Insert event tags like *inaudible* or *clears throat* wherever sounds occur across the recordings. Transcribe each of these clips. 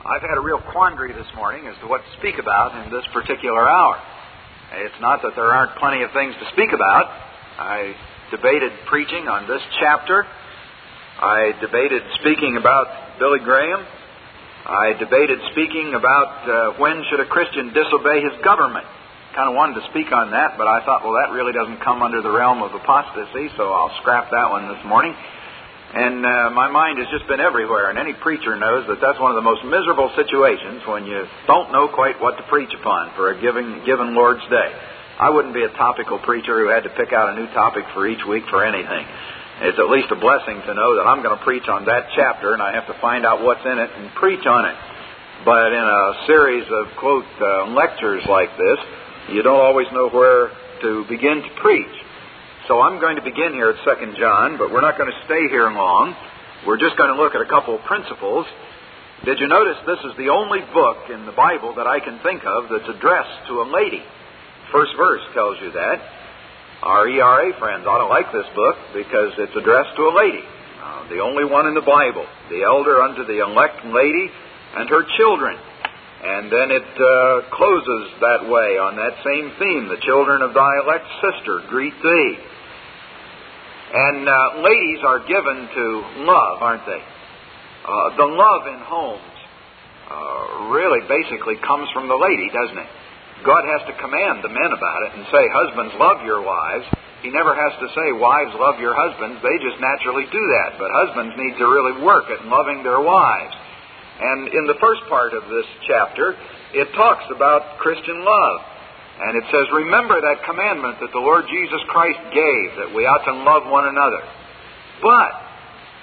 I've had a real quandary this morning as to what to speak about in this particular hour. It's not that there aren't plenty of things to speak about. I debated preaching on this chapter. I debated speaking about Billy Graham. I debated speaking about uh, when should a Christian disobey his government. Kind of wanted to speak on that, but I thought, well, that really doesn't come under the realm of apostasy, so I'll scrap that one this morning. And uh, my mind has just been everywhere, and any preacher knows that that's one of the most miserable situations when you don't know quite what to preach upon for a given, given Lord's Day. I wouldn't be a topical preacher who had to pick out a new topic for each week for anything. It's at least a blessing to know that I'm going to preach on that chapter, and I have to find out what's in it and preach on it. But in a series of, quote, uh, lectures like this, you don't always know where to begin to preach. So I'm going to begin here at 2 John, but we're not going to stay here long. We're just going to look at a couple of principles. Did you notice this is the only book in the Bible that I can think of that's addressed to a lady? First verse tells you that. Our ERA friends ought to like this book because it's addressed to a lady. Uh, the only one in the Bible. The elder unto the elect lady and her children. And then it uh, closes that way on that same theme. The children of thy elect sister greet thee. And uh, ladies are given to love, aren't they? Uh, the love in homes uh, really basically comes from the lady, doesn't it? God has to command the men about it and say, Husbands, love your wives. He never has to say, Wives, love your husbands. They just naturally do that. But husbands need to really work at loving their wives. And in the first part of this chapter, it talks about Christian love. And it says, Remember that commandment that the Lord Jesus Christ gave, that we ought to love one another. But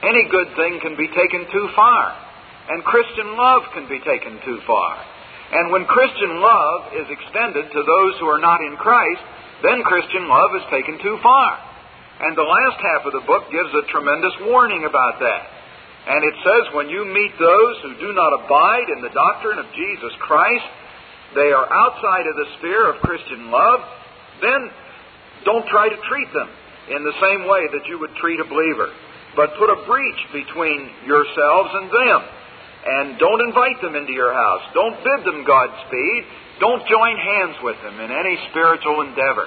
any good thing can be taken too far, and Christian love can be taken too far. And when Christian love is extended to those who are not in Christ, then Christian love is taken too far. And the last half of the book gives a tremendous warning about that. And it says, When you meet those who do not abide in the doctrine of Jesus Christ, they are outside of the sphere of Christian love, then don't try to treat them in the same way that you would treat a believer. But put a breach between yourselves and them. And don't invite them into your house. Don't bid them Godspeed. Don't join hands with them in any spiritual endeavor.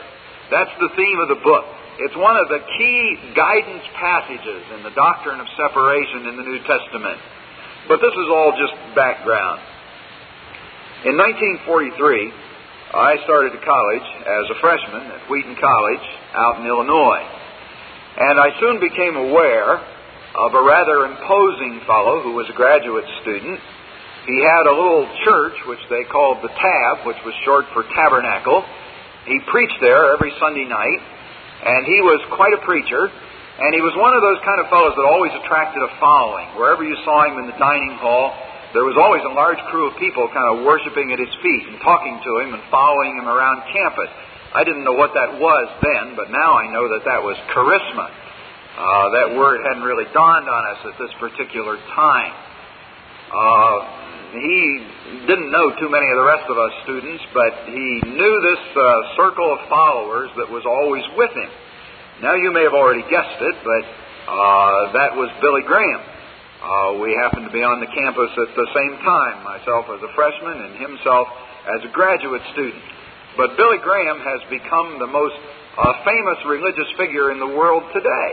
That's the theme of the book. It's one of the key guidance passages in the doctrine of separation in the New Testament. But this is all just background. In 1943, I started college as a freshman at Wheaton College out in Illinois. And I soon became aware of a rather imposing fellow who was a graduate student. He had a little church which they called the Tab, which was short for Tabernacle. He preached there every Sunday night, and he was quite a preacher. And he was one of those kind of fellows that always attracted a following. Wherever you saw him in the dining hall, there was always a large crew of people kind of worshiping at his feet and talking to him and following him around campus. I didn't know what that was then, but now I know that that was charisma. Uh, that word hadn't really dawned on us at this particular time. Uh, he didn't know too many of the rest of us students, but he knew this uh, circle of followers that was always with him. Now you may have already guessed it, but uh, that was Billy Graham. Uh, we happened to be on the campus at the same time, myself as a freshman and himself as a graduate student. But Billy Graham has become the most uh, famous religious figure in the world today.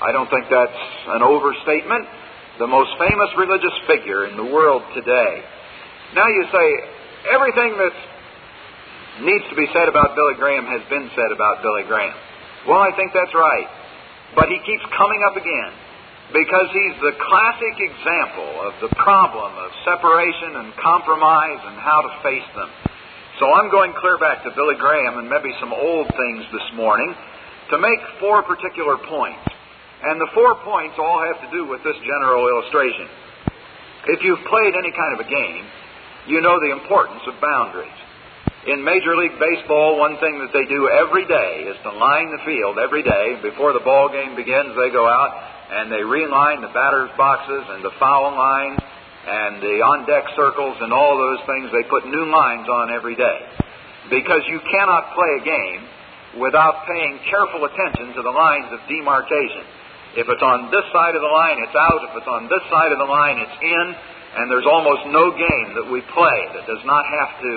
I don't think that's an overstatement. The most famous religious figure in the world today. Now you say, everything that needs to be said about Billy Graham has been said about Billy Graham. Well, I think that's right. But he keeps coming up again because he's the classic example of the problem of separation and compromise and how to face them. So I'm going clear back to Billy Graham and maybe some old things this morning to make four particular points. And the four points all have to do with this general illustration. If you've played any kind of a game, you know the importance of boundaries. In Major League Baseball, one thing that they do every day is to line the field every day. Before the ball game begins, they go out and they reline the batter's boxes and the foul lines and the on deck circles and all those things. They put new lines on every day. Because you cannot play a game without paying careful attention to the lines of demarcation. If it's on this side of the line, it's out. If it's on this side of the line, it's in. and there's almost no game that we play that does not have to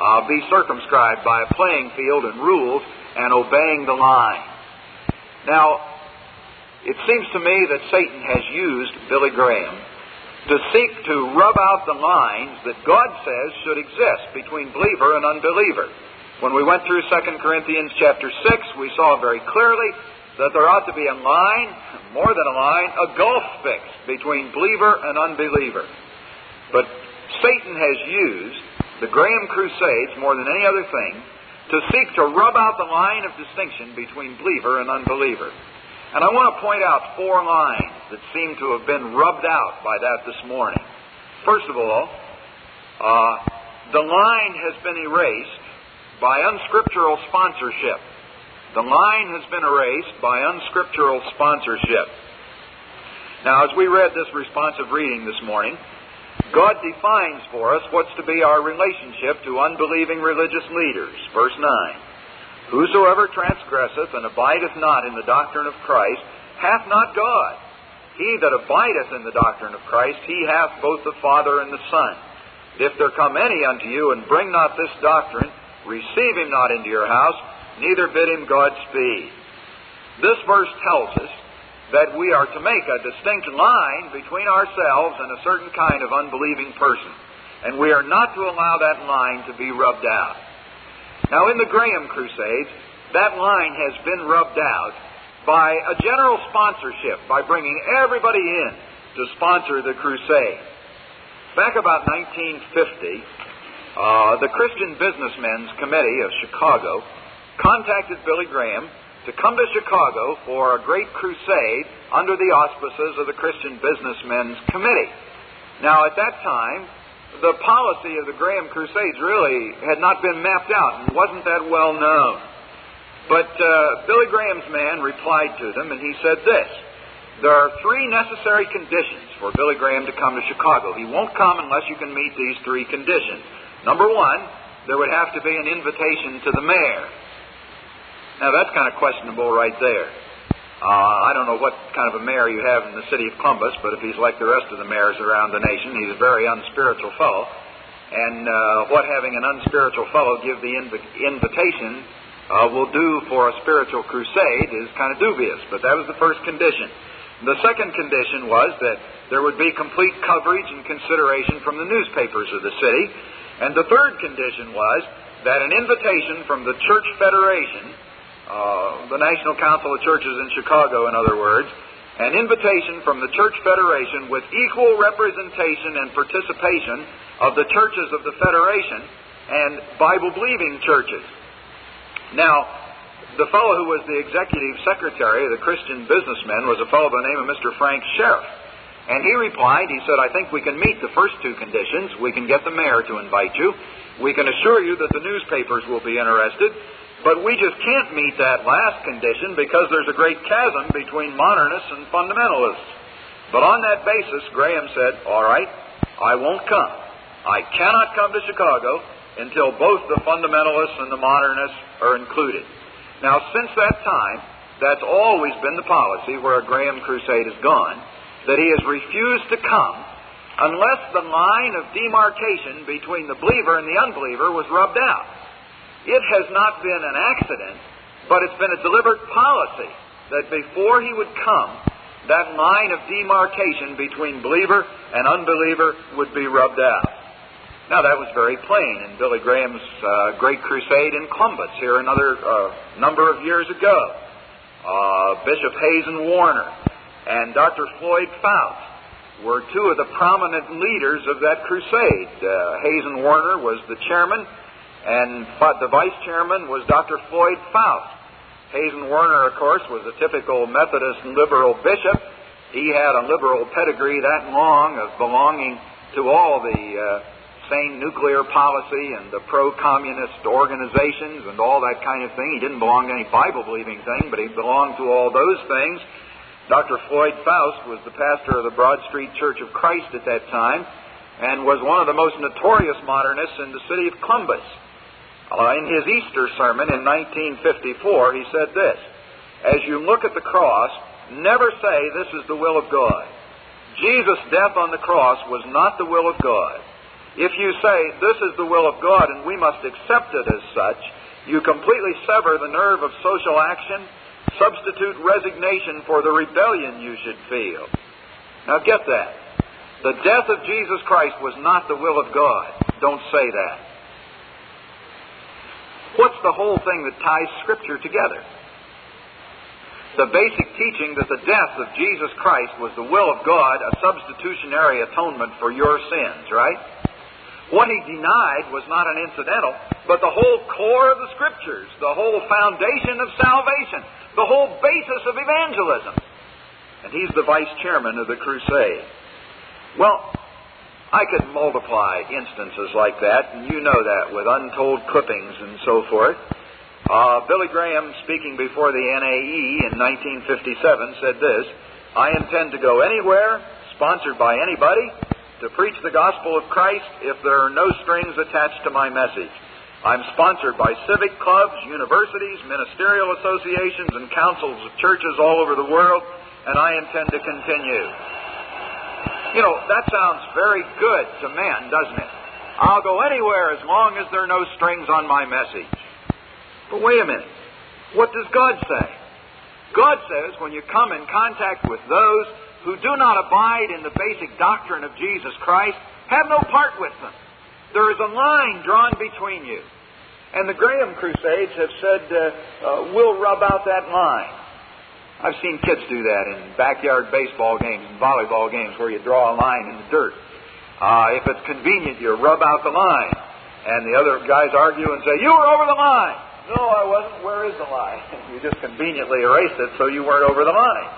uh, be circumscribed by a playing field and rules and obeying the line. Now, it seems to me that Satan has used Billy Graham to seek to rub out the lines that God says should exist between believer and unbeliever. When we went through 2 Corinthians chapter 6, we saw very clearly that there ought to be a line, more than a line, a gulf fixed between believer and unbeliever. But Satan has used the Graham Crusades more than any other thing to seek to rub out the line of distinction between believer and unbeliever. And I want to point out four lines that seem to have been rubbed out by that this morning. First of all, uh, the line has been erased by unscriptural sponsorship. The line has been erased by unscriptural sponsorship. Now, as we read this responsive reading this morning, God defines for us what's to be our relationship to unbelieving religious leaders. Verse 9. Whosoever transgresseth and abideth not in the doctrine of Christ hath not God. He that abideth in the doctrine of Christ, he hath both the Father and the Son. If there come any unto you and bring not this doctrine, receive him not into your house, neither bid him Godspeed. This verse tells us that we are to make a distinct line between ourselves and a certain kind of unbelieving person. And we are not to allow that line to be rubbed out. Now, in the Graham Crusades, that line has been rubbed out by a general sponsorship, by bringing everybody in to sponsor the crusade. Back about 1950, uh, the Christian Businessmen's Committee of Chicago contacted Billy Graham to come to Chicago for a great crusade under the auspices of the Christian Businessmen's Committee. Now, at that time, the policy of the Graham Crusades really had not been mapped out and wasn't that well known. But uh, Billy Graham's man replied to them, and he said this There are three necessary conditions for Billy Graham to come to Chicago. He won't come unless you can meet these three conditions. Number one, there would have to be an invitation to the mayor. Now, that's kind of questionable right there. Uh, I don't know what kind of a mayor you have in the city of Columbus, but if he's like the rest of the mayors around the nation, he's a very unspiritual fellow. And uh, what having an unspiritual fellow give the inv- invitation uh, will do for a spiritual crusade is kind of dubious, but that was the first condition. The second condition was that there would be complete coverage and consideration from the newspapers of the city. And the third condition was that an invitation from the Church Federation uh, the National Council of Churches in Chicago, in other words, an invitation from the Church Federation with equal representation and participation of the churches of the Federation and Bible believing churches. Now, the fellow who was the executive secretary of the Christian businessmen was a fellow by the name of Mr. Frank Sheriff. And he replied, he said, I think we can meet the first two conditions. We can get the mayor to invite you. We can assure you that the newspapers will be interested. But we just can't meet that last condition because there's a great chasm between modernists and fundamentalists. But on that basis, Graham said, All right, I won't come. I cannot come to Chicago until both the fundamentalists and the modernists are included. Now, since that time, that's always been the policy where a Graham crusade has gone, that he has refused to come unless the line of demarcation between the believer and the unbeliever was rubbed out. It has not been an accident, but it's been a deliberate policy that before he would come, that line of demarcation between believer and unbeliever would be rubbed out. Now, that was very plain in Billy Graham's uh, great crusade in Columbus here another uh, number of years ago. Uh, Bishop Hazen Werner and Dr. Floyd Faust were two of the prominent leaders of that crusade. Uh, Hazen Werner was the chairman, and the vice chairman was Dr. Floyd Faust. Hazen Werner, of course, was a typical Methodist liberal bishop. He had a liberal pedigree that long of belonging to all the uh, sane nuclear policy and the pro-communist organizations and all that kind of thing. He didn't belong to any Bible-believing thing, but he belonged to all those things. Dr. Floyd Faust was the pastor of the Broad Street Church of Christ at that time and was one of the most notorious modernists in the city of Columbus. In his Easter sermon in 1954, he said this As you look at the cross, never say, This is the will of God. Jesus' death on the cross was not the will of God. If you say, this is the will of God and we must accept it as such, you completely sever the nerve of social action, substitute resignation for the rebellion you should feel. Now get that. The death of Jesus Christ was not the will of God. Don't say that. The whole thing that ties Scripture together? The basic teaching that the death of Jesus Christ was the will of God, a substitutionary atonement for your sins, right? What he denied was not an incidental, but the whole core of the Scriptures, the whole foundation of salvation, the whole basis of evangelism. And he's the vice chairman of the crusade. Well, I could multiply instances like that, and you know that with untold clippings and so forth. Uh, Billy Graham, speaking before the NAE in 1957, said this I intend to go anywhere, sponsored by anybody, to preach the gospel of Christ if there are no strings attached to my message. I'm sponsored by civic clubs, universities, ministerial associations, and councils of churches all over the world, and I intend to continue. You know, that sounds very good to men, doesn't it? I'll go anywhere as long as there are no strings on my message. But wait a minute. What does God say? God says when you come in contact with those who do not abide in the basic doctrine of Jesus Christ have no part with them. There is a line drawn between you. And the Graham Crusades have said, uh, uh, we'll rub out that line. I've seen kids do that in backyard baseball games and volleyball games where you draw a line in the dirt. Uh, if it's convenient, you rub out the line. And the other guys argue and say, You were over the line. No, I wasn't. Where is the line? *laughs* You just conveniently erased it so you weren't over the line.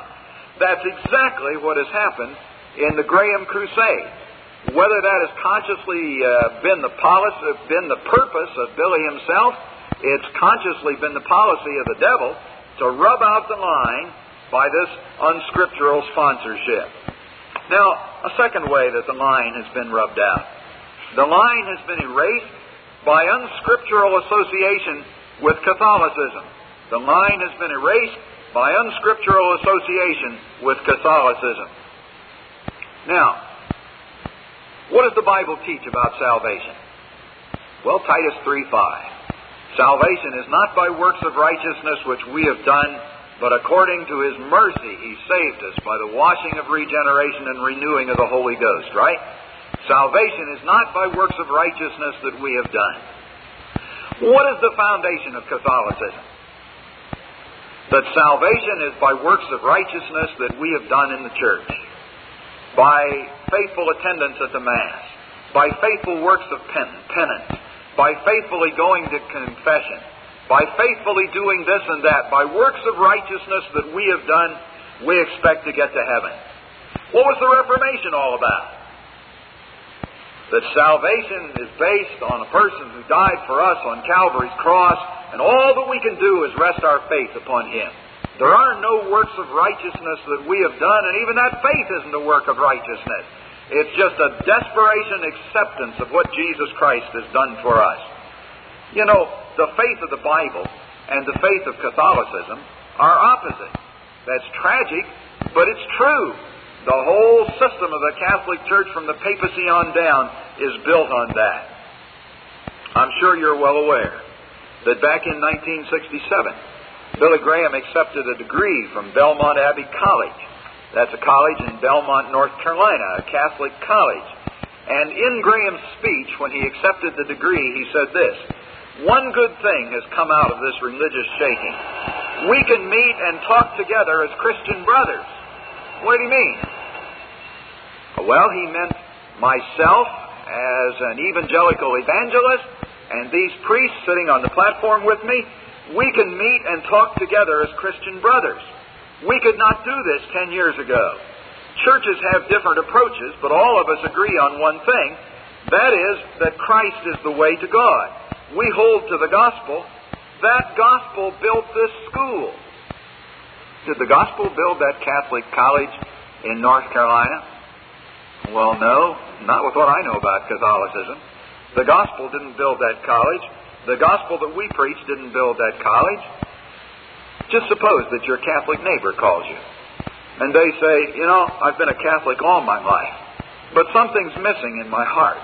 That's exactly what has happened in the Graham Crusade. Whether that has consciously uh, been the policy, been the purpose of Billy himself, it's consciously been the policy of the devil to rub out the line by this unscriptural sponsorship. Now, a second way that the line has been rubbed out. The line has been erased by unscriptural association with Catholicism. The line has been erased by unscriptural association with Catholicism. Now, what does the Bible teach about salvation? Well, Titus 3 5. Salvation is not by works of righteousness which we have done, but according to His mercy He saved us by the washing of regeneration and renewing of the Holy Ghost, right? Salvation is not by works of righteousness that we have done. What is the foundation of Catholicism? that salvation is by works of righteousness that we have done in the church, by faithful attendance at the Mass, by faithful works of penance, by faithfully going to confession, by faithfully doing this and that, by works of righteousness that we have done, we expect to get to heaven. What was the Reformation all about? That salvation is based on a person who died for us on Calvary's cross and all that we can do is rest our faith upon Him. There are no works of righteousness that we have done, and even that faith isn't a work of righteousness. It's just a desperation acceptance of what Jesus Christ has done for us. You know, the faith of the Bible and the faith of Catholicism are opposite. That's tragic, but it's true. The whole system of the Catholic Church from the papacy on down is built on that. I'm sure you're well aware that back in 1967, Billy Graham accepted a degree from Belmont Abbey College. That's a college in Belmont, North Carolina, a Catholic college. And in Graham's speech, when he accepted the degree, he said this One good thing has come out of this religious shaking. We can meet and talk together as Christian brothers. What do he mean? Well, he meant myself as an evangelical evangelist and these priests sitting on the platform with me, we can meet and talk together as Christian brothers. We could not do this ten years ago. Churches have different approaches, but all of us agree on one thing. That is, that Christ is the way to God. We hold to the gospel. That gospel built this school. Did the gospel build that Catholic college in North Carolina? Well, no, not with what I know about Catholicism. The gospel didn't build that college. The gospel that we preach didn't build that college. Just suppose that your Catholic neighbor calls you. and they say, you know, I've been a Catholic all my life, but something's missing in my heart.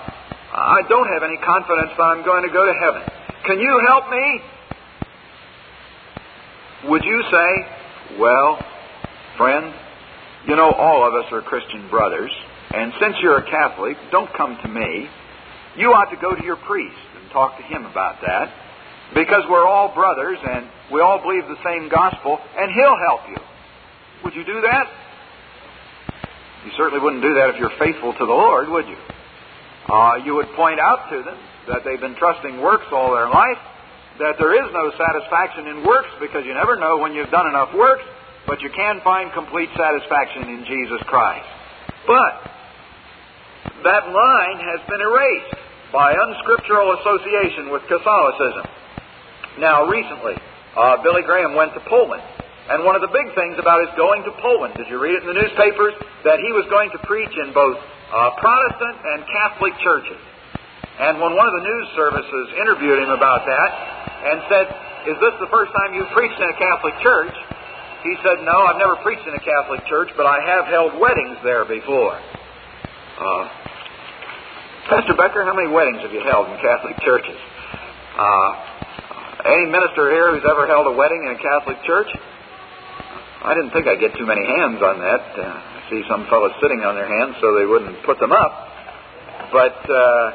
I don't have any confidence that I'm going to go to heaven. Can you help me? Would you say, well, friend, you know, all of us are Christian brothers, and since you're a Catholic, don't come to me. You ought to go to your priest and talk to him about that, because we're all brothers and we all believe the same gospel, and he'll help you. Would you do that? You certainly wouldn't do that if you're faithful to the Lord, would you? Uh, you would point out to them that they've been trusting works all their life, that there is no satisfaction in works because you never know when you've done enough works, but you can find complete satisfaction in Jesus Christ. But that line has been erased by unscriptural association with Catholicism. Now, recently, uh, Billy Graham went to Poland and one of the big things about his going to Poland, did you read it in the newspapers? That he was going to preach in both uh, Protestant and Catholic churches. And when one of the news services interviewed him about that and said, Is this the first time you've preached in a Catholic church? He said, No, I've never preached in a Catholic church, but I have held weddings there before. Uh, Pastor Becker, how many weddings have you held in Catholic churches? Uh, any minister here who's ever held a wedding in a Catholic church? I didn't think I'd get too many hands on that. Uh, I see some fellows sitting on their hands so they wouldn't put them up. But uh,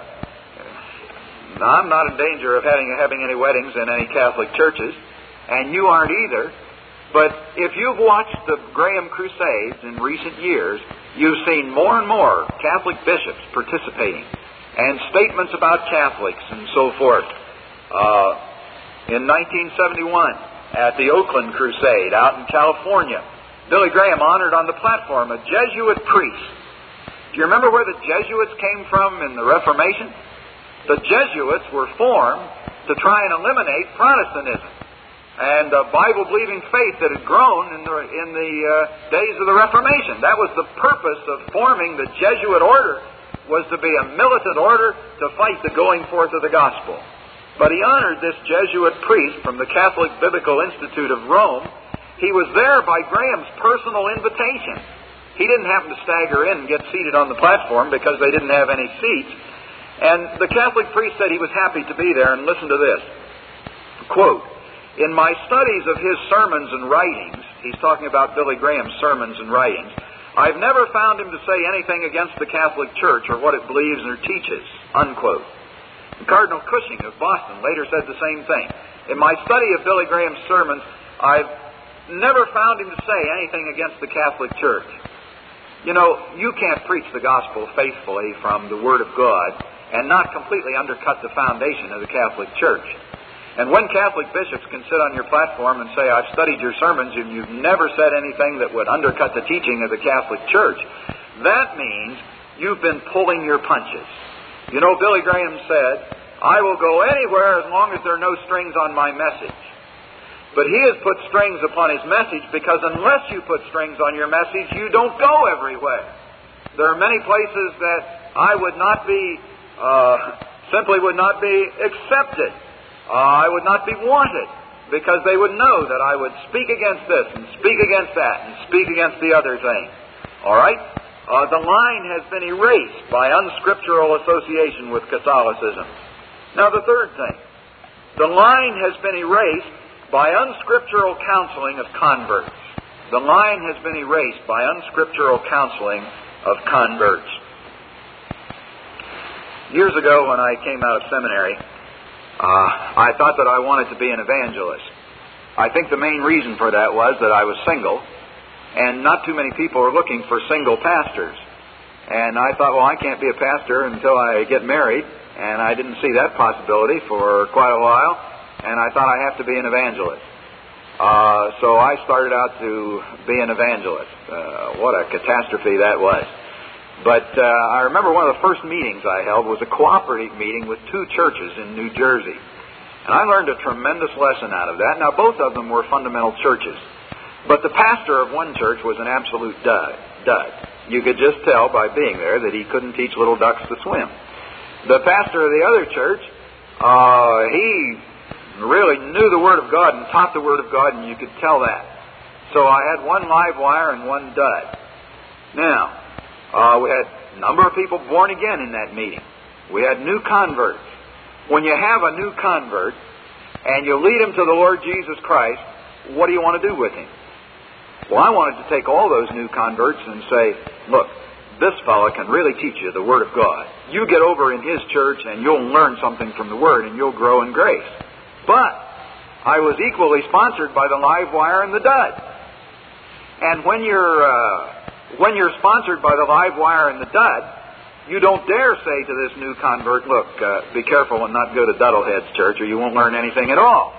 I'm not in danger of having having any weddings in any Catholic churches, and you aren't either. But if you've watched the Graham Crusades in recent years, you've seen more and more Catholic bishops participating, and statements about Catholics and so forth. Uh, in 1971, at the Oakland Crusade out in California. Billy Graham honored on the platform a Jesuit priest. Do you remember where the Jesuits came from in the Reformation? The Jesuits were formed to try and eliminate Protestantism and a Bible believing faith that had grown in the, in the uh, days of the Reformation. That was the purpose of forming the Jesuit order was to be a militant order to fight the going forth of the gospel. But he honored this Jesuit priest from the Catholic Biblical Institute of Rome. He was there by Graham's personal invitation. He didn't happen to stagger in and get seated on the platform because they didn't have any seats. And the Catholic priest said he was happy to be there, and listen to this. Quote, In my studies of his sermons and writings, he's talking about Billy Graham's sermons and writings, I've never found him to say anything against the Catholic Church or what it believes or teaches. Unquote. Cardinal Cushing of Boston later said the same thing. In my study of Billy Graham's sermons, I've never found him to say anything against the Catholic Church. You know, you can't preach the gospel faithfully from the Word of God and not completely undercut the foundation of the Catholic Church. And when Catholic bishops can sit on your platform and say, I've studied your sermons and you've never said anything that would undercut the teaching of the Catholic Church, that means you've been pulling your punches. You know, Billy Graham said, I will go anywhere as long as there are no strings on my message. But he has put strings upon his message because unless you put strings on your message, you don't go everywhere. There are many places that I would not be, uh, simply would not be accepted. Uh, I would not be wanted because they would know that I would speak against this and speak against that and speak against the other thing. All right? Uh, the line has been erased by unscriptural association with Catholicism. Now, the third thing the line has been erased by unscriptural counseling of converts. The line has been erased by unscriptural counseling of converts. Years ago, when I came out of seminary, uh, I thought that I wanted to be an evangelist. I think the main reason for that was that I was single and not too many people are looking for single pastors. And I thought, well, I can't be a pastor until I get married, and I didn't see that possibility for quite a while, and I thought I have to be an evangelist. Uh, so I started out to be an evangelist. Uh, what a catastrophe that was. But uh, I remember one of the first meetings I held was a cooperative meeting with two churches in New Jersey. And I learned a tremendous lesson out of that. Now, both of them were fundamental churches. But the pastor of one church was an absolute dud. dud. You could just tell by being there that he couldn't teach little ducks to swim. The pastor of the other church, uh, he really knew the Word of God and taught the Word of God, and you could tell that. So I had one live wire and one dud. Now, uh, we had a number of people born again in that meeting. We had new converts. When you have a new convert and you lead him to the Lord Jesus Christ, what do you want to do with him? Well, I wanted to take all those new converts and say, look, this fellow can really teach you the Word of God. You get over in his church and you'll learn something from the Word and you'll grow in grace. But I was equally sponsored by the live wire and the dud. And when you're uh, when you're sponsored by the live wire and the dud, you don't dare say to this new convert, "Look, uh, be careful and not go to Duddlehead's church, or you won't learn anything at all."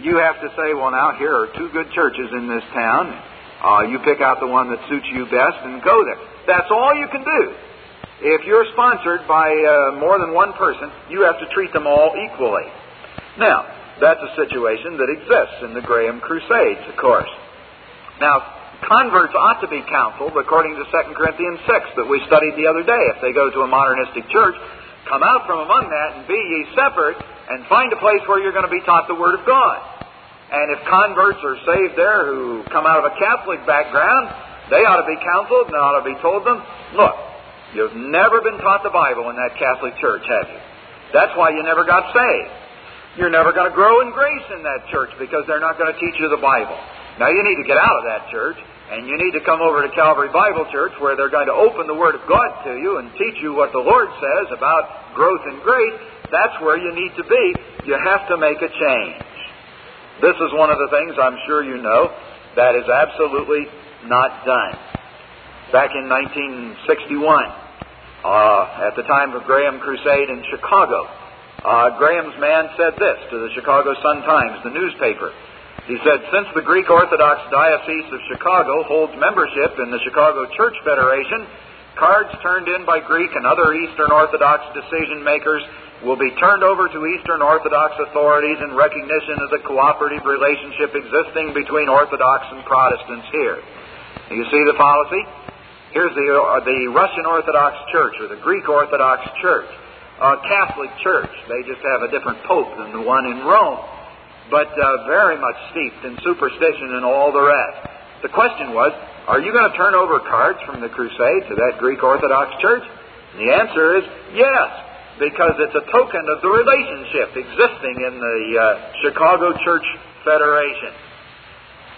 You have to say, "Well, now here are two good churches in this town. Uh, you pick out the one that suits you best and go there." That's all you can do. If you're sponsored by uh, more than one person, you have to treat them all equally. Now, that's a situation that exists in the Graham Crusades, of course. Now, converts ought to be counseled according to 2 Corinthians 6 that we studied the other day. If they go to a modernistic church, come out from among that and be ye separate and find a place where you're going to be taught the Word of God. And if converts are saved there who come out of a Catholic background, they ought to be counseled and ought to be told them, look, you've never been taught the Bible in that Catholic church, have you? That's why you never got saved. You're never going to grow in grace in that church because they're not going to teach you the Bible. Now you need to get out of that church and you need to come over to Calvary Bible Church where they're going to open the Word of God to you and teach you what the Lord says about growth in grace. That's where you need to be. You have to make a change. This is one of the things I'm sure you know that is absolutely not done. Back in 1961, uh, at the time of Graham Crusade in Chicago, uh, Graham's man said this to the Chicago Sun-Times, the newspaper. He said, Since the Greek Orthodox Diocese of Chicago holds membership in the Chicago Church Federation, cards turned in by Greek and other Eastern Orthodox decision makers will be turned over to Eastern Orthodox authorities in recognition of the cooperative relationship existing between Orthodox and Protestants here. You see the policy? Here's the, uh, the Russian Orthodox Church or the Greek Orthodox Church, a Catholic Church. They just have a different pope than the one in Rome, but uh, very much steeped in superstition and all the rest. The question was, are you going to turn over cards from the crusade to that Greek Orthodox Church? And the answer is yes, because it's a token of the relationship existing in the uh, Chicago Church Federation.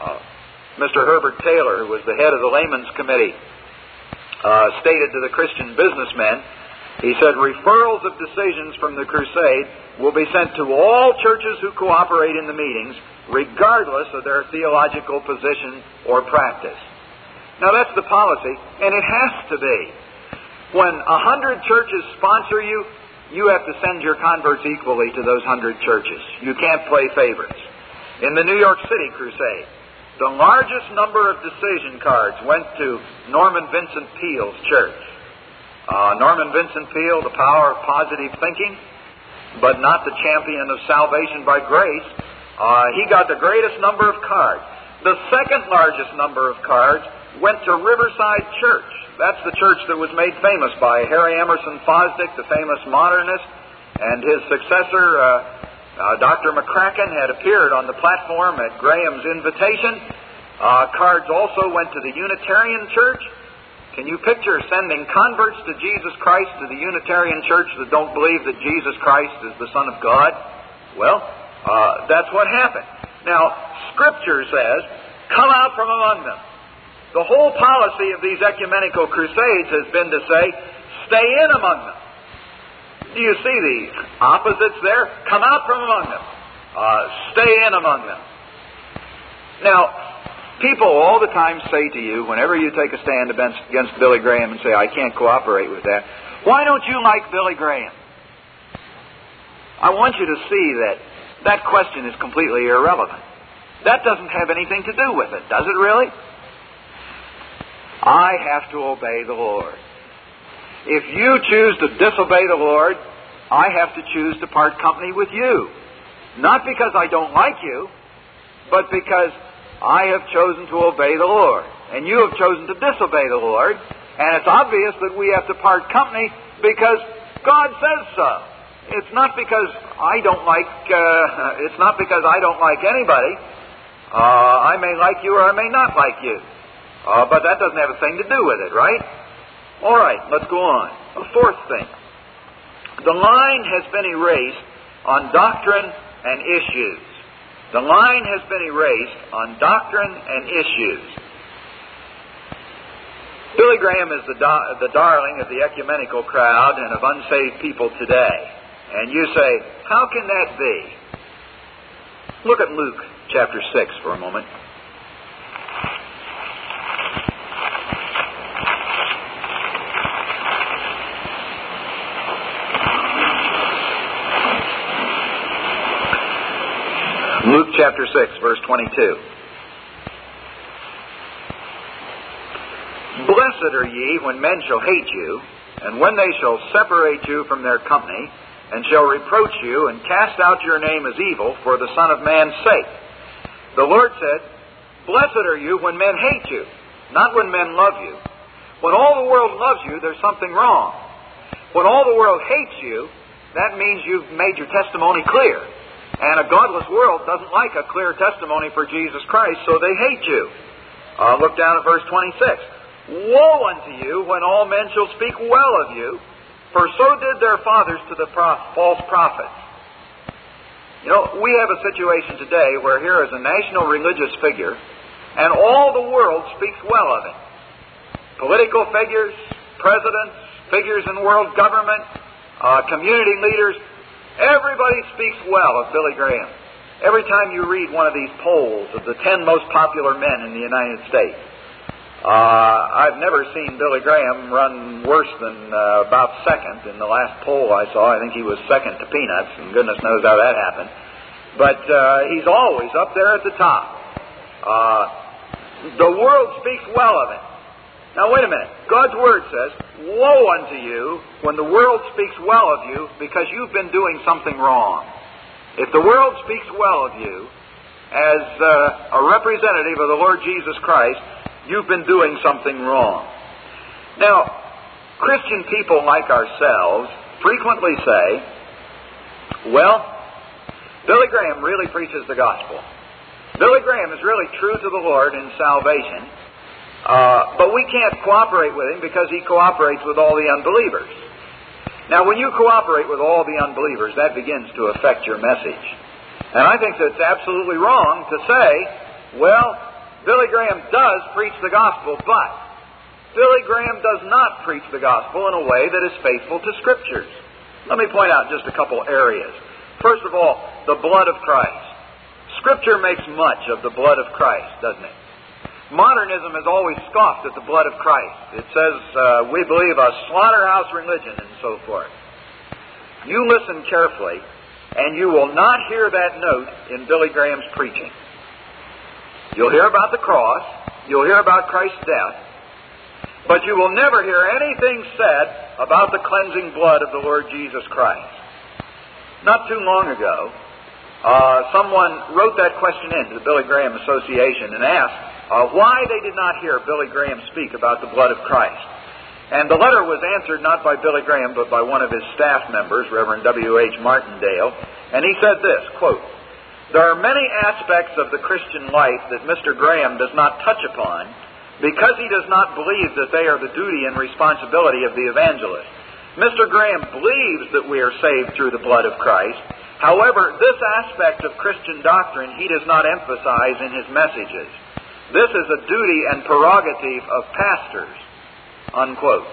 Uh, Mr. Herbert Taylor, who was the head of the Layman's Committee, uh, stated to the Christian businessmen, he said, referrals of decisions from the crusade will be sent to all churches who cooperate in the meetings, regardless of their theological position or practice. Now that's the policy, and it has to be. When a hundred churches sponsor you, you have to send your converts equally to those hundred churches. You can't play favorites. In the New York City crusade, the largest number of decision cards went to Norman Vincent Peale's church. Uh, Norman Vincent Peale, the power of positive thinking, but not the champion of salvation by grace. Uh, he got the greatest number of cards. The second largest number of cards went to Riverside Church. That's the church that was made famous by Harry Emerson Fosdick, the famous modernist, and his successor, uh, uh, Dr. McCracken had appeared on the platform at Graham's invitation. Uh, cards also went to the Unitarian Church. Can you picture sending converts to Jesus Christ to the Unitarian Church that don't believe that Jesus Christ is the Son of God? Well, uh, that's what happened. Now, Scripture says, come out from among them. The whole policy of these ecumenical crusades has been to say, stay in among them. Do you see these opposites there? Come out from among them. Uh, stay in among them. Now, people all the time say to you, whenever you take a stand against Billy Graham and say, I can't cooperate with that, why don't you like Billy Graham? I want you to see that that question is completely irrelevant. That doesn't have anything to do with it, does it really? I have to obey the Lord. If you choose to disobey the Lord, I have to choose to part company with you. Not because I don't like you, but because I have chosen to obey the Lord. And you have chosen to disobey the Lord. And it's obvious that we have to part company because God says so. It's not because I don't like, uh, *laughs* it's not because I don't like anybody. Uh, I may like you or I may not like you. Uh, but that doesn't have a thing to do with it, right? All right, let's go on. A fourth thing. The line has been erased on doctrine and issues. The line has been erased on doctrine and issues. Billy Graham is the, the darling of the ecumenical crowd and of unsaved people today. And you say, how can that be? Look at Luke chapter 6 for a moment. Luke chapter 6, verse 22. Blessed are ye when men shall hate you, and when they shall separate you from their company, and shall reproach you, and cast out your name as evil for the Son of Man's sake. The Lord said, Blessed are you when men hate you, not when men love you. When all the world loves you, there's something wrong. When all the world hates you, that means you've made your testimony clear. And a godless world doesn't like a clear testimony for Jesus Christ, so they hate you. Uh, look down at verse 26. Woe unto you when all men shall speak well of you, for so did their fathers to the false prophets. You know, we have a situation today where here is a national religious figure, and all the world speaks well of it. Political figures, presidents, figures in world government, uh, community leaders, everybody speaks well of Billy Graham. Every time you read one of these polls of the 10 most popular men in the United States, uh, I've never seen Billy Graham run worse than uh, about second. In the last poll I saw, I think he was second to Peanuts, and goodness knows how that happened. But uh, he's always up there at the top. Uh, the world speaks well of him. Now, wait a minute. God's Word says, Woe unto you when the world speaks well of you because you've been doing something wrong. If the world speaks well of you as uh, a representative of the Lord Jesus Christ, you've been doing something wrong. Now, Christian people like ourselves frequently say, well, Billy Graham really preaches the gospel. Billy Graham is really true to the Lord in salvation, uh, but we can't cooperate with him because he cooperates with all the unbelievers. Now, when you cooperate with all the unbelievers, that begins to affect your message. And I think that's absolutely wrong to say, well, Billy Graham does preach the gospel, but Billy Graham does not preach the gospel in a way that is faithful to Scriptures. Let me point out just a couple areas. First of all, the blood of Christ. Scripture makes much of the blood of Christ, doesn't it? Modernism has always scoffed at the blood of Christ. It says, uh, we believe a slaughterhouse religion and so forth. You listen carefully, and you will not hear that note in Billy Graham's preaching. You'll hear about the cross, you'll hear about Christ's death, but you will never hear anything said about the cleansing blood of the Lord Jesus Christ. Not too long ago, uh, someone wrote that question in to the Billy Graham Association and asked uh, why they did not hear Billy Graham speak about the blood of Christ. And the letter was answered not by Billy Graham, but by one of his staff members, Reverend W.H. Martindale. And he said this, quote, There are many aspects of the Christian life that Mr. Graham does not touch upon because he does not believe that they are the duty and responsibility of the evangelist. Mr. Graham believes that we are saved through the blood of Christ. However, this aspect of Christian doctrine he does not emphasize in his messages. This is a duty and prerogative of pastors. Unquote.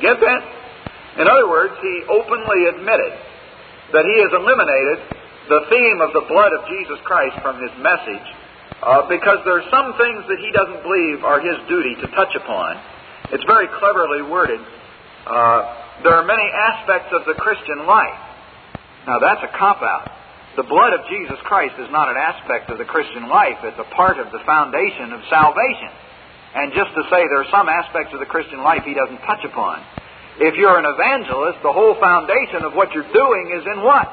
Get that? In other words, he openly admitted that he has eliminated the theme of the blood of Jesus Christ from his message uh, because there are some things that he doesn't believe are his duty to touch upon. It's very cleverly worded. Uh, there are many aspects of the Christian life. Now, that's a cop out. The blood of Jesus Christ is not an aspect of the Christian life, it's a part of the foundation of salvation. And just to say there are some aspects of the Christian life he doesn't touch upon. If you're an evangelist, the whole foundation of what you're doing is in what?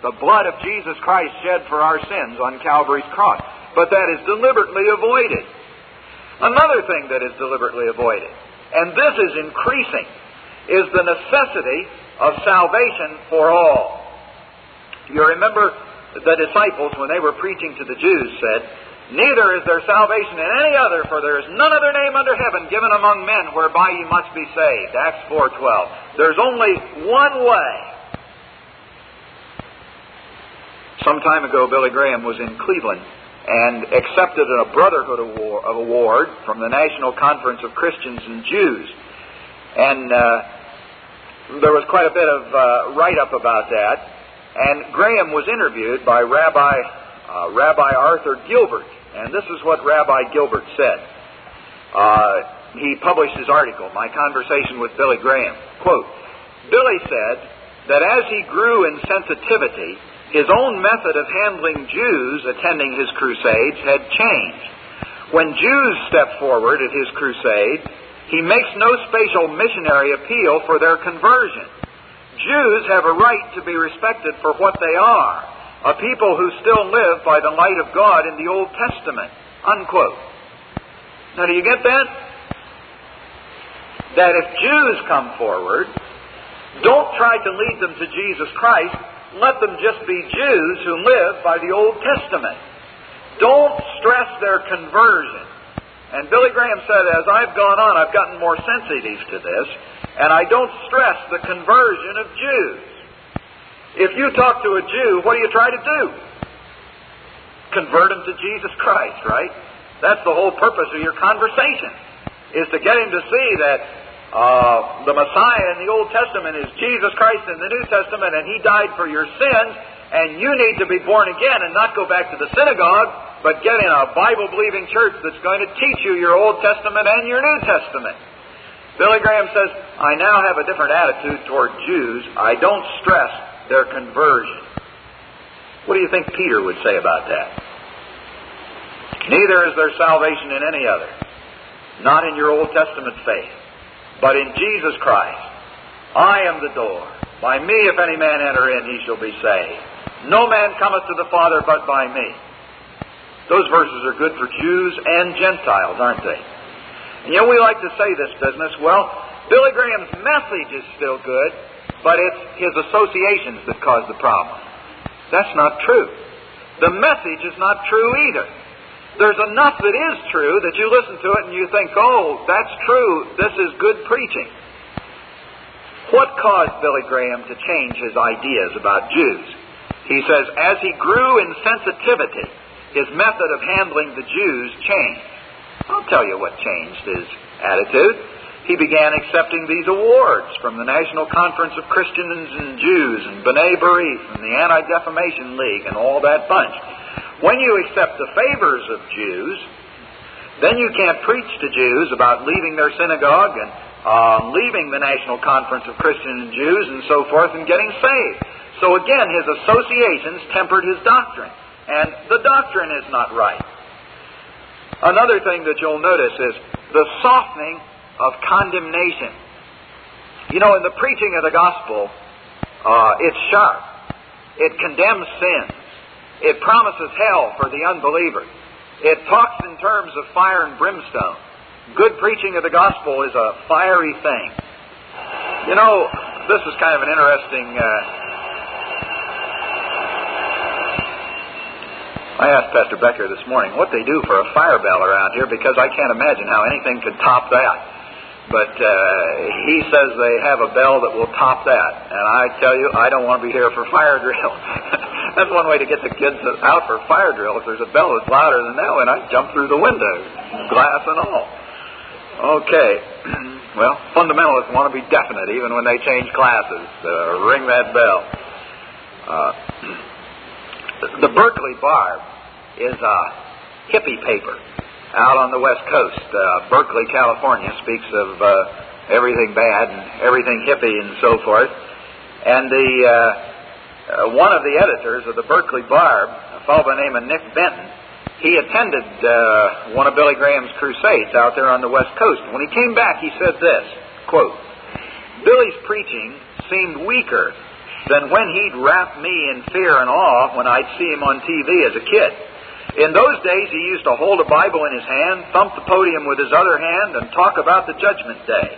The blood of Jesus Christ shed for our sins on Calvary's cross. But that is deliberately avoided. Another thing that is deliberately avoided, and this is increasing, is the necessity of salvation for all. You remember the disciples, when they were preaching to the Jews, said, Neither is there salvation in any other, for there is none other name under heaven given among men whereby ye must be saved. Acts 4.12. There's only one way. Some time ago, Billy Graham was in Cleveland and accepted a Brotherhood Award from the National Conference of Christians and Jews. And uh, there was quite a bit of uh, write up about that. And Graham was interviewed by Rabbi uh, Rabbi Arthur Gilbert, and this is what Rabbi Gilbert said. Uh, he published his article, My Conversation with Billy Graham. Quote, Billy said that as he grew in sensitivity, his own method of handling Jews attending his crusades had changed. When Jews step forward at his crusade, he makes no spatial missionary appeal for their conversion. Jews have a right to be respected for what they are a people who still live by the light of God in the Old Testament. Unquote. Now, do you get that? That if Jews come forward, don't try to lead them to Jesus Christ. Let them just be Jews who live by the Old Testament. Don't stress their conversion. And Billy Graham said, as I've gone on, I've gotten more sensitive to this, and I don't stress the conversion of Jews. If you talk to a Jew, what do you try to do? Convert him to Jesus Christ, right? That's the whole purpose of your conversation, is to get him to see that uh, the Messiah in the Old Testament is Jesus Christ in the New Testament, and He died for your sins, and you need to be born again and not go back to the synagogue, but get in a Bible believing church that's going to teach you your Old Testament and your New Testament. Billy Graham says, I now have a different attitude toward Jews. I don't stress their conversion. What do you think Peter would say about that? Neither is there salvation in any other, not in your Old Testament faith, but in Jesus Christ. I am the door. By me, if any man enter in, he shall be saved. No man cometh to the Father but by me. Those verses are good for Jews and Gentiles, aren't they? You know, we like to say this business. Well, Billy Graham's message is still good, but it's his associations that cause the problem. That's not true. The message is not true either. There's enough that is true that you listen to it and you think, oh, that's true. This is good preaching. What caused Billy Graham to change his ideas about Jews? He says, as he grew in sensitivity, his method of handling the Jews changed. I'll tell you what changed his attitude he began accepting these awards from the National Conference of Christians and Jews and B'nai B'rith and the Anti-Defamation League and all that bunch. When you accept the favors of Jews, then you can't preach to Jews about leaving their synagogue and uh, leaving the National Conference of Christians and Jews and so forth and getting saved. So again, his associations tempered his doctrine. And the doctrine is not right. Another thing that you'll notice is the softening of condemnation. You know, in the preaching of the gospel, uh, it's sharp. It condemns sins. It promises hell for the unbeliever. It talks in terms of fire and brimstone. Good preaching of the gospel is a fiery thing. You know, this is kind of an interesting. Uh, I asked Pastor Becker this morning what they do for a fire bell around here because I can't imagine how anything could top that. But uh, he says they have a bell that will top that. And I tell you, I don't want to be here for fire *laughs* drill. that's one way to get the kids out for fire drill. If there's a bell that's louder than that one, I'd jump through the window, glass and all. Okay. *clears throat* well, fundamentalists want to be definite even when they change classes. Uh, ring that bell. Uh, *clears throat* the Berkeley Barb is a hippie paper out on the West Coast. Uh, Berkeley, California speaks of uh, everything bad and everything hippie and so forth. And the uh, uh, one of the editors of the Berkeley Barb, a fellow by the name of Nick Benton, he attended uh, one of Billy Graham's crusades out there on the West Coast. When he came back, he said this quote, Billy's preaching seemed weaker than when he'd wrap me in fear and awe when I'd see him on TV as a kid. In those days, he used to hold a Bible in his hand, thump the podium with his other hand, and talk about the judgment day.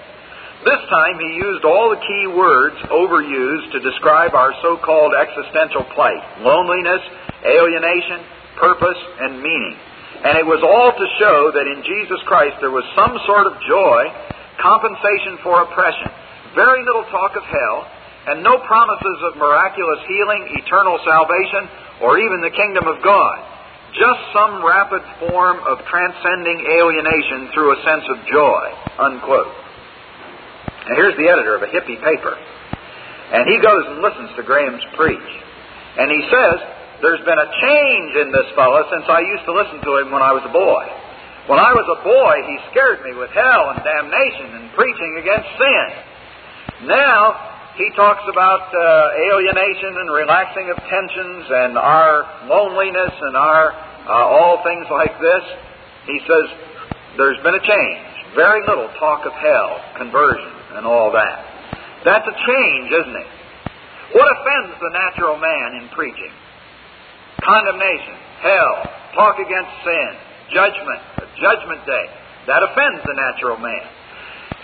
This time he used all the key words overused to describe our so-called existential plight. Loneliness, alienation, purpose, and meaning. And it was all to show that in Jesus Christ there was some sort of joy, compensation for oppression, very little talk of hell, and no promises of miraculous healing, eternal salvation, or even the kingdom of God. Just some rapid form of transcending alienation through a sense of joy. Unquote. Now here's the editor of a hippie paper. And he goes and listens to Graham's preach. And he says, there's been a change in this fellow since I used to listen to him when I was a boy. When I was a boy, he scared me with hell and damnation and preaching against sin. Now, he talks about uh, alienation and relaxing of tensions and our loneliness and our uh, all things like this. He says, there's been a change. Very little talk of hell, conversion and all that. That's a change, isn't it? What offends the natural man in preaching? Condemnation, hell, talk against sin, judgment, judgment day. That offends the natural man.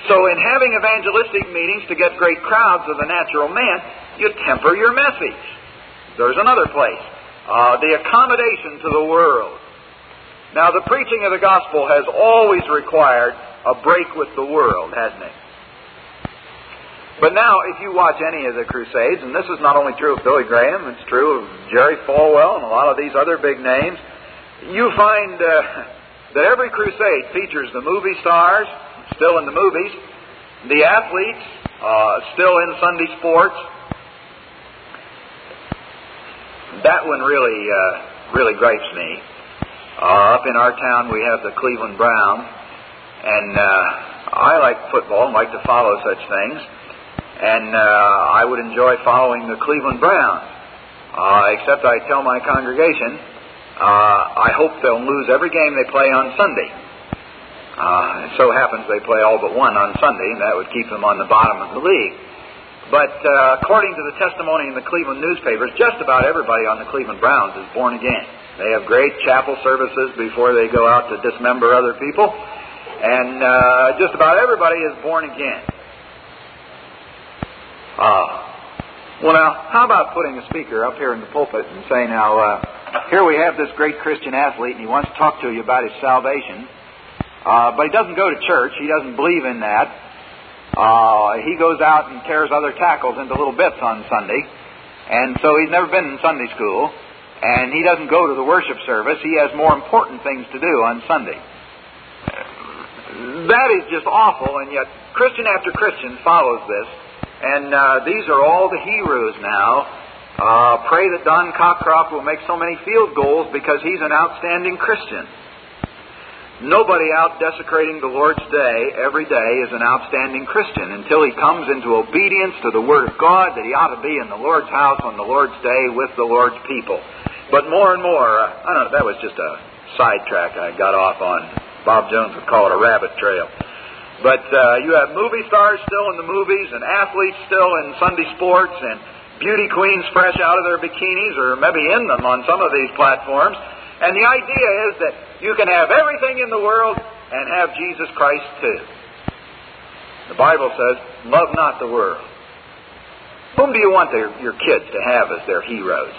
So in having evangelistic meetings to get great crowds of the natural man, you temper your message. There's another place. Uh, the accommodation to the world. Now, the preaching of the gospel has always required a break with the world, hasn't it? But now, if you watch any of the Crusades, and this is not only true of Billy Graham, it's true of Jerry Falwell and a lot of these other big names, you find uh, *laughs* that every crusade features the movie stars, still in the movies, the athletes, uh, still in Sunday sports. That one really, uh, really gripes me. Uh, up in our town, we have the Cleveland Browns, and uh, I like football and like to follow such things and uh, I would enjoy following the Cleveland Browns. Uh, except I tell my congregation, uh, I hope they'll lose every game they play on Sunday. Uh, it so happens they play all but one on Sunday, and that would keep them on the bottom of the league. But uh, according to the testimony in the Cleveland newspapers, just about everybody on the Cleveland Browns is born again. They have great chapel services before they go out to dismember other people, and uh, just about everybody is born again. Uh, well, now, how about putting a speaker up here in the pulpit and saying, now, uh, here we have this great Christian athlete, and he wants to talk to you about his salvation, uh, but he doesn't go to church. He doesn't believe in that. Uh, he goes out and tears other tackles into little bits on Sunday, and so he's never been in Sunday school, and he doesn't go to the worship service. He has more important things to do on Sunday. That is just awful, and yet Christian after Christian follows this and uh, these are all the heroes now. Uh, pray that Don Cockcroft will make so many field goals because he's an outstanding Christian. Nobody out desecrating the Lord's day every day is an outstanding Christian until he comes into obedience to the Word of God that he ought to be in the Lord's house on the Lord's day with the Lord's people. But more and more, uh, I don't know, that was just a sidetrack I got off on. Bob Jones would call it a rabbit trail. But uh, you have movie stars still in the movies, and athletes still in Sunday sports, and beauty queens fresh out of their bikinis, or maybe in them on some of these platforms. And the idea is that you can have everything in the world and have Jesus Christ too. The Bible says, Love not the world. Whom do you want their, your kids to have as their heroes?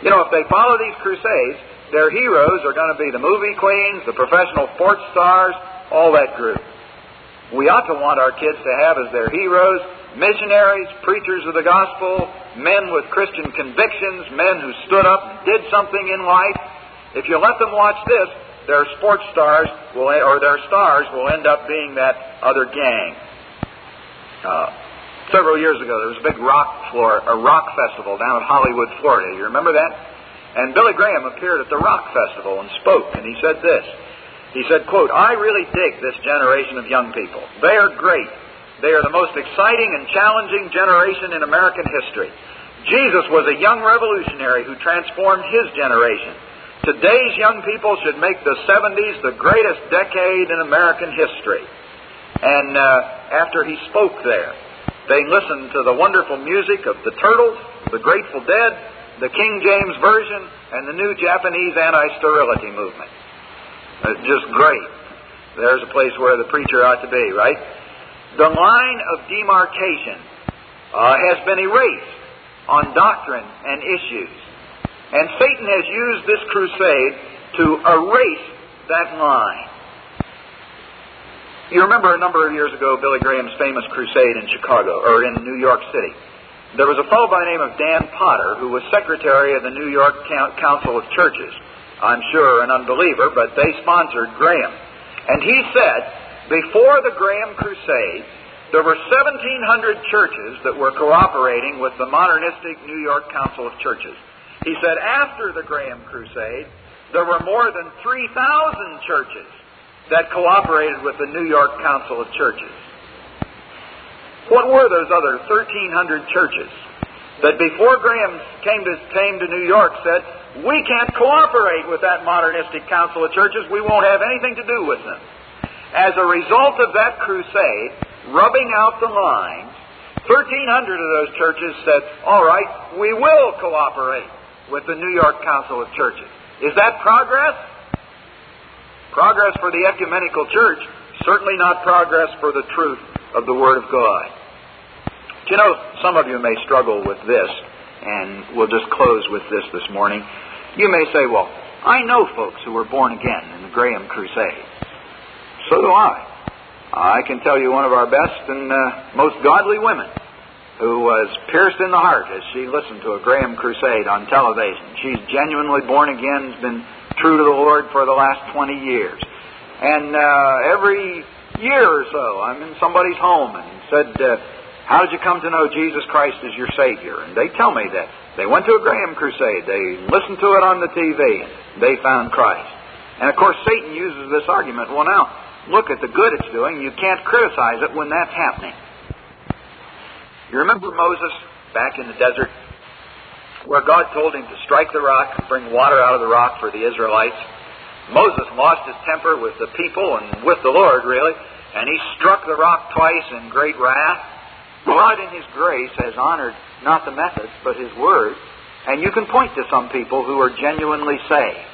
You know, if they follow these crusades, their heroes are going to be the movie queens, the professional sports stars, all that group we ought to want our kids to have as their heroes missionaries, preachers of the gospel, men with Christian convictions, men who stood up and did something in life. If you let them watch this, their sports stars will, or their stars will end up being that other gang. Uh, several years ago, there was a big rock floor, a rock festival down at Hollywood, Florida. You remember that? And Billy Graham appeared at the rock festival and spoke, and he said this. He said, quote, I really dig this generation of young people. They are great. They are the most exciting and challenging generation in American history. Jesus was a young revolutionary who transformed his generation. Today's young people should make the 70s the greatest decade in American history. And uh, after he spoke there, they listened to the wonderful music of the Turtles, the Grateful Dead, the King James Version, and the new Japanese anti-sterility movement. Uh, just great. There's a place where the preacher ought to be, right? The line of demarcation uh, has been erased on doctrine and issues. And Satan has used this crusade to erase that line. You remember a number of years ago Billy Graham's famous crusade in Chicago, or in New York City. There was a fellow by the name of Dan Potter who was secretary of the New York Council of Churches. I'm sure an unbeliever, but they sponsored Graham. And he said, before the Graham crusade, there were 1,700 churches that were cooperating with the modernistic New York Council of Churches. He said after the Graham crusade, there were more than 3,000 churches that cooperated with the New York Council of Churches. What were those other 1,300 churches that before Graham came to, came to New York said, we can't cooperate with that modernistic council of churches, we won't have anything to do with them. As a result of that crusade, rubbing out the lines, 1,300 of those churches said, all right, we will cooperate with the New York Council of Churches. Is that progress? Progress for the ecumenical church, certainly not progress for the truth of the Word of God. You know, some of you may struggle with this, and we'll just close with this this morning. You may say, well, I know folks who were born again in the Graham Crusade. So do I. I can tell you one of our best and uh, most godly women who was pierced in the heart as she listened to a Graham crusade on television. She's genuinely born again, has been true to the Lord for the last 20 years. And uh, every year or so, I'm in somebody's home and said, uh, How did you come to know Jesus Christ as your Savior? And they tell me that they went to a Graham crusade, they listened to it on the TV, and they found Christ. And of course, Satan uses this argument. Well, now, look at the good it's doing. You can't criticize it when that's happening. You remember Moses back in the desert? where God told him to strike the rock and bring water out of the rock for the Israelites. Moses lost his temper with the people and with the Lord, really, and he struck the rock twice in great wrath. God, in His grace, has honored not the methods, but His Word. And you can point to some people who are genuinely saved.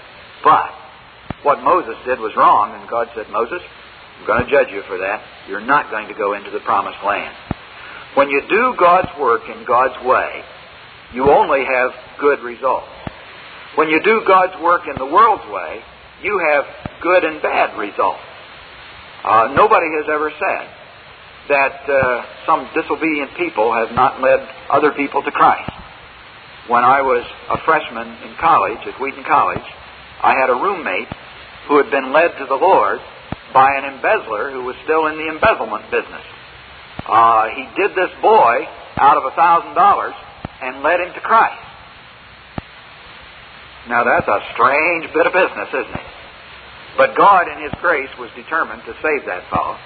But what Moses did was wrong, and God said, Moses, I'm going to judge you for that. You're not going to go into the promised land. When you do God's work in God's way, you only have good results. When you do God's work in the world's way, you have good and bad results. Uh, nobody has ever said that uh, some disobedient people have not led other people to Christ. When I was a freshman in college, at Wheaton College, I had a roommate who had been led to the Lord by an embezzler who was still in the embezzlement business. Uh, he did this boy out of a thousand dollars and led him to Christ. Now that's a strange bit of business, isn't it? But God, in His grace, was determined to save that fellow,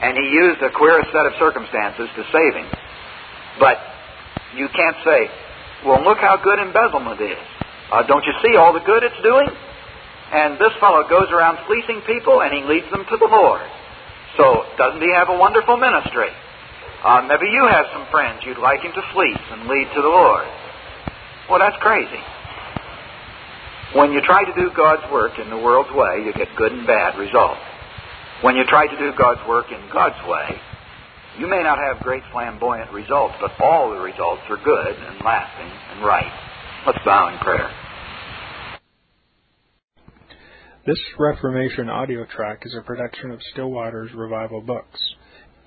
and He used a queer set of circumstances to save him. But you can't say, well, look how good embezzlement is. Uh, don't you see all the good it's doing? And this fellow goes around fleecing people, and he leads them to the Lord. So, doesn't he have a wonderful ministry? Uh, maybe you have some friends you'd like him to fleece and lead to the Lord. Well, that's crazy. When you try to do God's work in the world's way, you get good and bad results. When you try to do God's work in God's way, you may not have great flamboyant results, but all the results are good and lasting and right. Let's bow in prayer. This Reformation audio track is a production of Still Waters Revival Books.